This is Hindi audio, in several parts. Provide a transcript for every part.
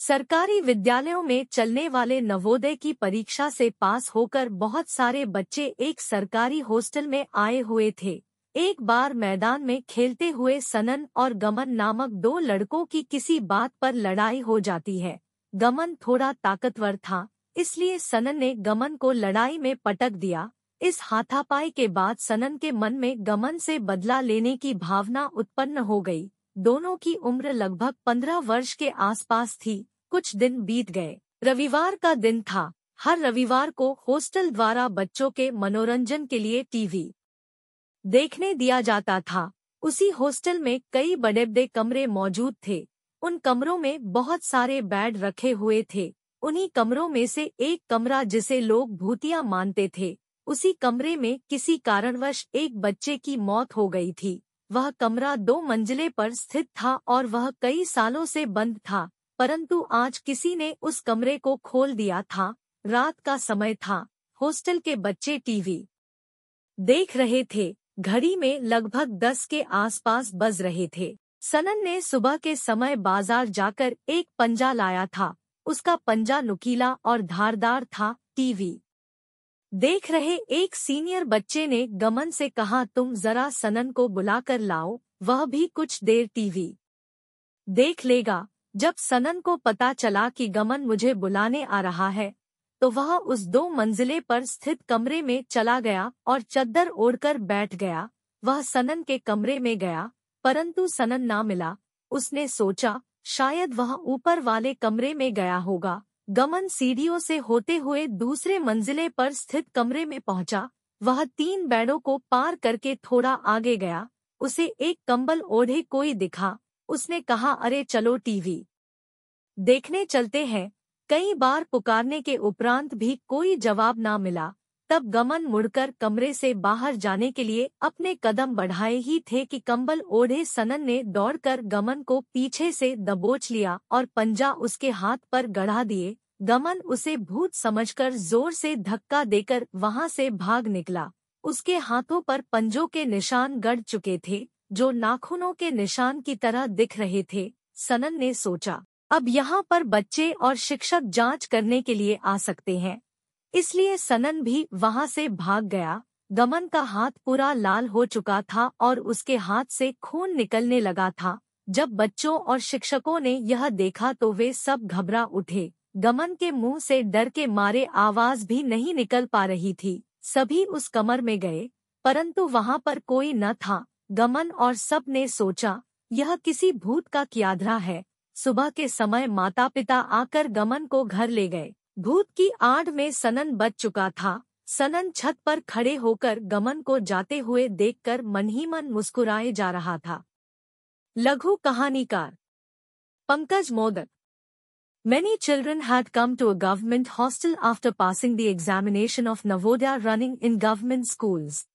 सरकारी विद्यालयों में चलने वाले नवोदय की परीक्षा से पास होकर बहुत सारे बच्चे एक सरकारी हॉस्टल में आए हुए थे। एक बार मैदान में खेलते हुए सनन और गमन नामक दो लड़कों की किसी बात पर लड़ाई हो जाती है। गमन थोड़ा ताकतवर था, इसलिए सनन ने गमन को लड़ाई में पटक दिया। इस हाथापाई के बाद सनन के मन में गमन से बदला लेने की भावना उत्पन्न हो गई। दोनों की उम्र लगभग पंद्रह वर्ष के आसपास थी। कुछ दिन बीत गए। रविवार का दिन था। हर रविवार को हॉस्टल द्वारा बच्चों के मनोरंजन के लिए टीवी देखने दिया जाता था। उसी हॉस्टल में कई बड़े बड़े कमरे मौजूद थे। उन कमरों में बहुत सारे बेड रखे हुए थे। उन्हीं कमरों में से एक कमरा जिसे लोग भूतिया मानते थे। उसी कमरे में किसी कारणवश एक बच्चे की मौत हो गई थी। वह कमरा दो मंजिले पर स्थित था और वह कई सालों से बंद था, परंतु आज किसी ने उस कमरे को खोल दिया था। रात का समय था। हॉस्टल के बच्चे टीवी देख रहे थे। घड़ी में लगभग दस के आसपास बज रहे थे। सनन ने सुबह के समय बाज़ार जाकर एक पंजा लाया था। उसका पंजा नुकीला और धारदार था टीवी। देख रहे एक सीनियर बच्चे ने गमन से कहा, तुम जरा सनन को बुलाकर लाओ, वह भी कुछ देर टीवी देख लेगा। जब सनन को पता चला कि गमन मुझे बुलाने आ रहा है तो वह उस दो मंजिले पर स्थित कमरे में चला गया और चद्दर ओढ़कर बैठ गया। वह सनन के कमरे में गया, परंतु सनन ना मिला। उसने सोचा, शायद वह ऊपर वाले कमरे में गया होगा। गमन सीढ़ियों से होते हुए दूसरे मंजिले पर स्थित कमरे में पहुँचा। वह तीन बेड़ों को पार करके थोड़ा आगे गया। उसे एक कंबल ओढ़े कोई दिखा। उसने कहा, अरे चलो टीवी। देखने चलते हैं। कई बार पुकारने के उपरांत भी कोई जवाब ना मिला। तब गमन मुड़कर कमरे से बाहर जाने के लिए अपने कदम बढ़ाए ही थे कि कंबल ओढ़े सनन ने दौड़कर गमन को पीछे से दबोच लिया और पंजा उसके हाथ पर गढ़ा दिए। गमन उसे भूत समझकर ज़ोर से धक्का देकर वहाँ से भाग निकला। उसके हाथों पर पंजों के निशान गढ़ चुके थे, जो नाखूनों के निशान की तरह दिख रहे थे, सनन ने सोचा। अब यहाँ पर बच्चे और शिक्षक जाँच करने के लिए आ सकते हैं। इसलिए सनन भी वहाँ से भाग गया। गमन का हाथ पूरा लाल हो चुका था और उसके हाथ से खून निकलने लगा था। जब बच्चों और शिक्षकों ने यह देखा तो वे सब घबरा उठे। गमन के मुँह से डर के मारे आवाज़ भी नहीं निकल पा रही थी। सभी उस कमर में गए, परंतु वहाँ पर कोई न था। गमन और सबने सोचा, यह किसी भूत का क्याद्रा है। सुबह के समय माता पिता आकर गमन को घर ले गए। भूत की आड़ में सनन बच चुका था। सनन छत पर खड़े होकर गमन को जाते हुए देखकर मन ही मन मुस्कुराए जा रहा था। लघु कहानीकार, Pankaj Modak many children had come to a government hostel after passing the examination of Navodaya running in government schools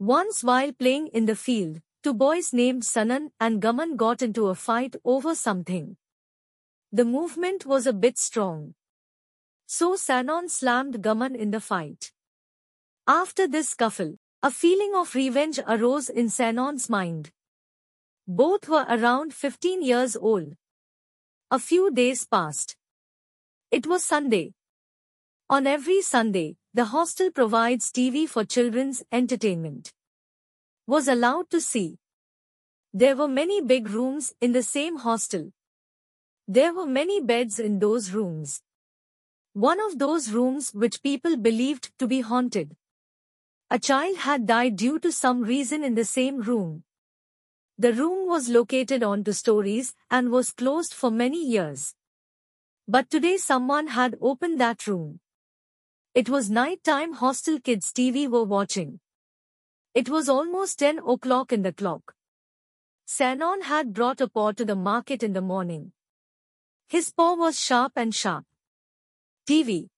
once while playing in the field two boys name Sanan and Gaman got into a fight over something the movement was a bit strong So Sanon slammed Gaman in the fight. After this scuffle, a feeling of revenge arose in Sanon's mind. Both were around 15 years old. A few days passed. It was Sunday. On every Sunday, the hostel provides TV for children's entertainment. Was allowed to see. There were many big rooms in the same hostel. There were many beds in those rooms. One of those rooms which people believed to be haunted. A child had died due to some reason in the same room. The room was located on two stories and was closed for many years. But today someone had opened that room. It was night time hostel kids TV were watching. It was almost 10 o'clock in the clock. Sanon had brought a paw to the market in the morning. His paw was sharp and sharp. TV.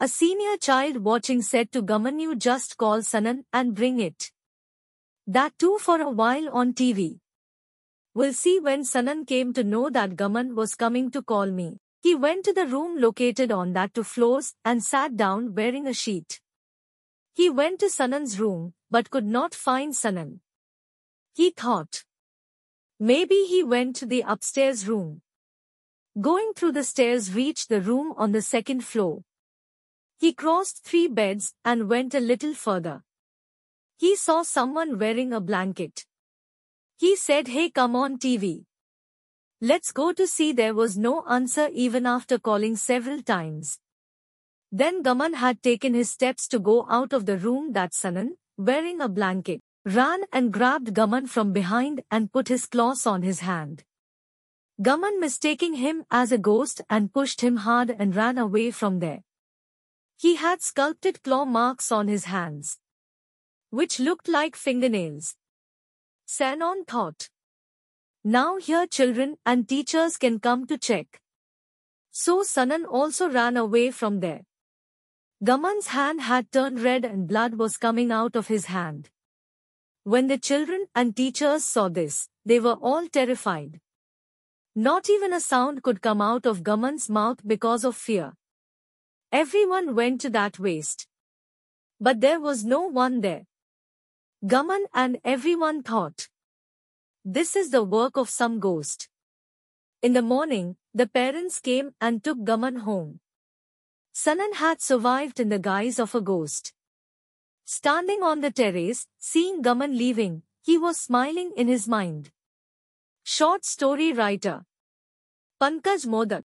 A senior child watching said to Gaman You just call Sanan and bring it. That too for a while on TV. We'll see when Sanan came to know that Gaman was coming to call me. He went to the room located on that two floors and sat down wearing a sheet. He went to Sanan's room, but could not find Sanan. He thought. Maybe he went to the upstairs room. Going through the stairs reached the room on the second floor. He crossed three beds and went a little further. He saw someone wearing a blanket. He said hey come on TV. Let's go to see there was no answer even after calling several times. Then Gaman had taken his steps to go out of the room that Sanan, wearing a blanket, ran and grabbed Gaman from behind and put his claws on his hand. Gaman mistaking him as a ghost and pushed him hard and ran away from there. He had sculpted claw marks on his hands, which looked like fingernails. Sanon thought. Now here children and teachers can come to check. So Sanan also ran away from there. Gaman's hand had turned red and blood was coming out of his hand. When the children and teachers saw this, they were all terrified. Not even a sound could come out of Gaman's mouth because of fear. Everyone went to that waste. But there was no one there. Gaman and everyone thought. This is the work of some ghost. In the morning, the parents came and took Gaman home. Sanan had survived in the guise of a ghost. Standing on the terrace, seeing Gaman leaving, he was smiling in his mind. Short story writer. Pankaj Modak